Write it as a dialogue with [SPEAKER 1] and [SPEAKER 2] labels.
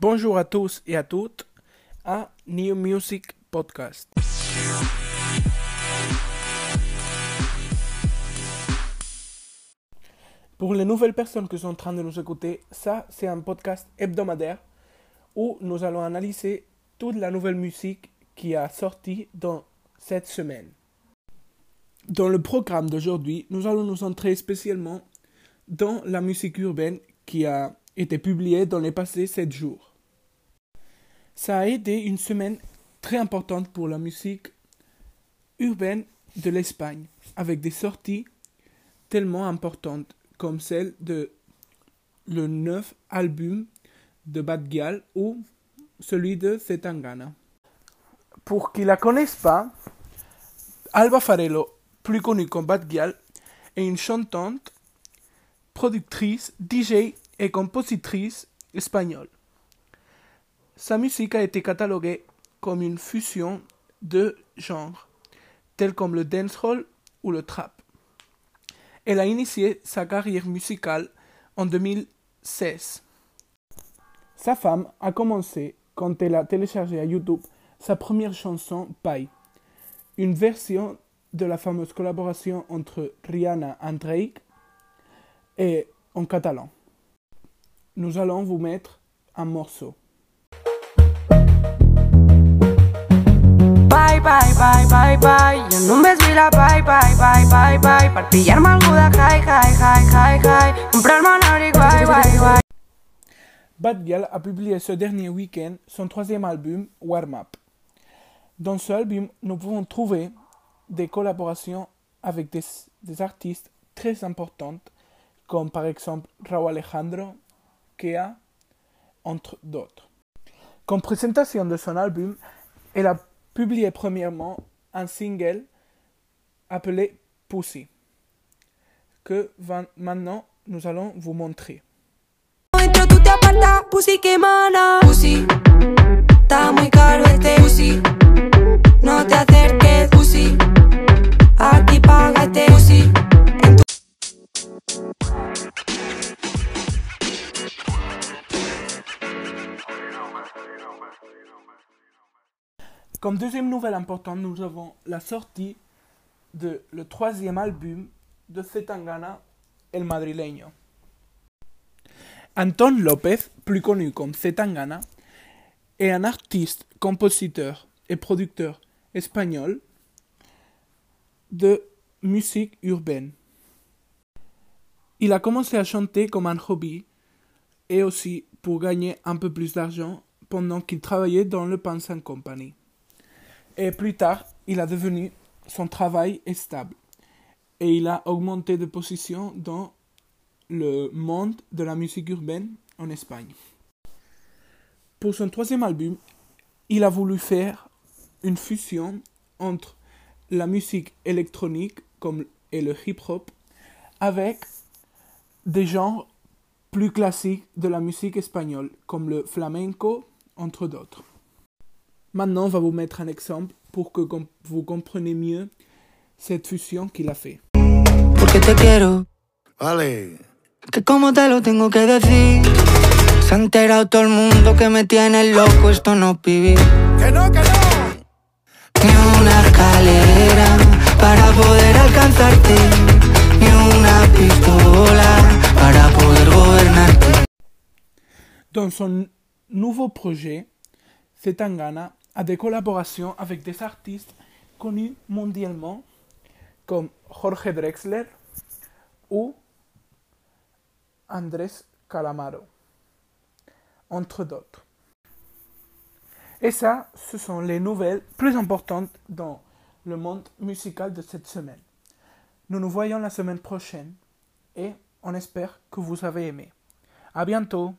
[SPEAKER 1] Bonjour à tous et à toutes à New Music Podcast. Pour les nouvelles personnes qui sont en train de nous écouter, ça c'est un podcast hebdomadaire où nous allons analyser toute la nouvelle musique qui a sorti dans cette semaine. Dans le programme d'aujourd'hui, nous allons nous centrer spécialement dans la musique urbaine qui a été publiée dans les passés 7 jours. Ça a été une semaine très importante pour la musique urbaine de l'Espagne, avec des sorties tellement importantes comme celle de le neuf album de Bad Gyal ou celui de Zetangana. Pour qui la connaissent pas, Alba Farello, plus connue comme Bad Gyal, est une chantante, productrice, DJ et compositrice espagnole. Sa musique a été cataloguée comme une fusion de genres, tels comme le dancehall ou le trap. Elle a initié sa carrière musicale en 2016. Sa femme a commencé quand elle a téléchargé à YouTube sa première chanson Pai, une version de la fameuse collaboration entre Rihanna et Drake et en catalan. Nous allons vous mettre un morceau.
[SPEAKER 2] Bye, bye, bye, bye, bye. Només vull la bye, bye, bye, bye, bye. Per pillar-me high. Comprar-me un abric, bye, bye, bye.
[SPEAKER 1] Bad Gyal a publié ce dernier week-end son troisième album, Warm Up. Dans ce album, nous pouvons trouver des collaborations avec des, des artistes très importantes, comme par exemple Raúl Alejandro, Kea, entre d'autres. Comme présentation de son album, elle a publié premièrement un single appelé Pussy, que maintenant nous allons vous montrer. Comme deuxième nouvelle importante, nous avons la sortie de le troisième album de Zetangana, El Madrileño. Anton López, plus connu comme Zetangana, est un artiste, compositeur et producteur espagnol de musique urbaine. Il a commencé à chanter comme un hobby et aussi pour gagner un peu plus d'argent pendant qu'il travaillait dans le Pansan Company. Et plus tard, il a devenu son travail stable. Et il a augmenté de position dans le monde de la musique urbaine en Espagne. Pour son troisième album, il a voulu faire une fusion entre la musique électronique comme et le hip-hop avec des genres plus classiques de la musique espagnole comme le flamenco entre d'autres. Maintenant, on va vous mettre un exemple pour que vous compreniez mieux cette fusion qu'il a fait.
[SPEAKER 3] Porque te quiero,
[SPEAKER 4] Vale.
[SPEAKER 3] que como te lo tengo que decir. Se ha enterado todo el mundo que me tiene loco, esto no vivir.
[SPEAKER 4] ¡Que no, que no!
[SPEAKER 3] Ni una escalera para poder alcanzarte, ni una pistola para poder gobernarte.
[SPEAKER 1] Dans son nouveau projet, Zetangana a des collaborations avec des artistes connus mondialement comme Jorge Drexler ou Andrés Calamaro, entre d'autres. Et ça, ce sont les nouvelles plus importantes dans le monde musical de cette semaine. Nous nous voyons la semaine prochaine et on espère que vous avez aimé. À bientôt!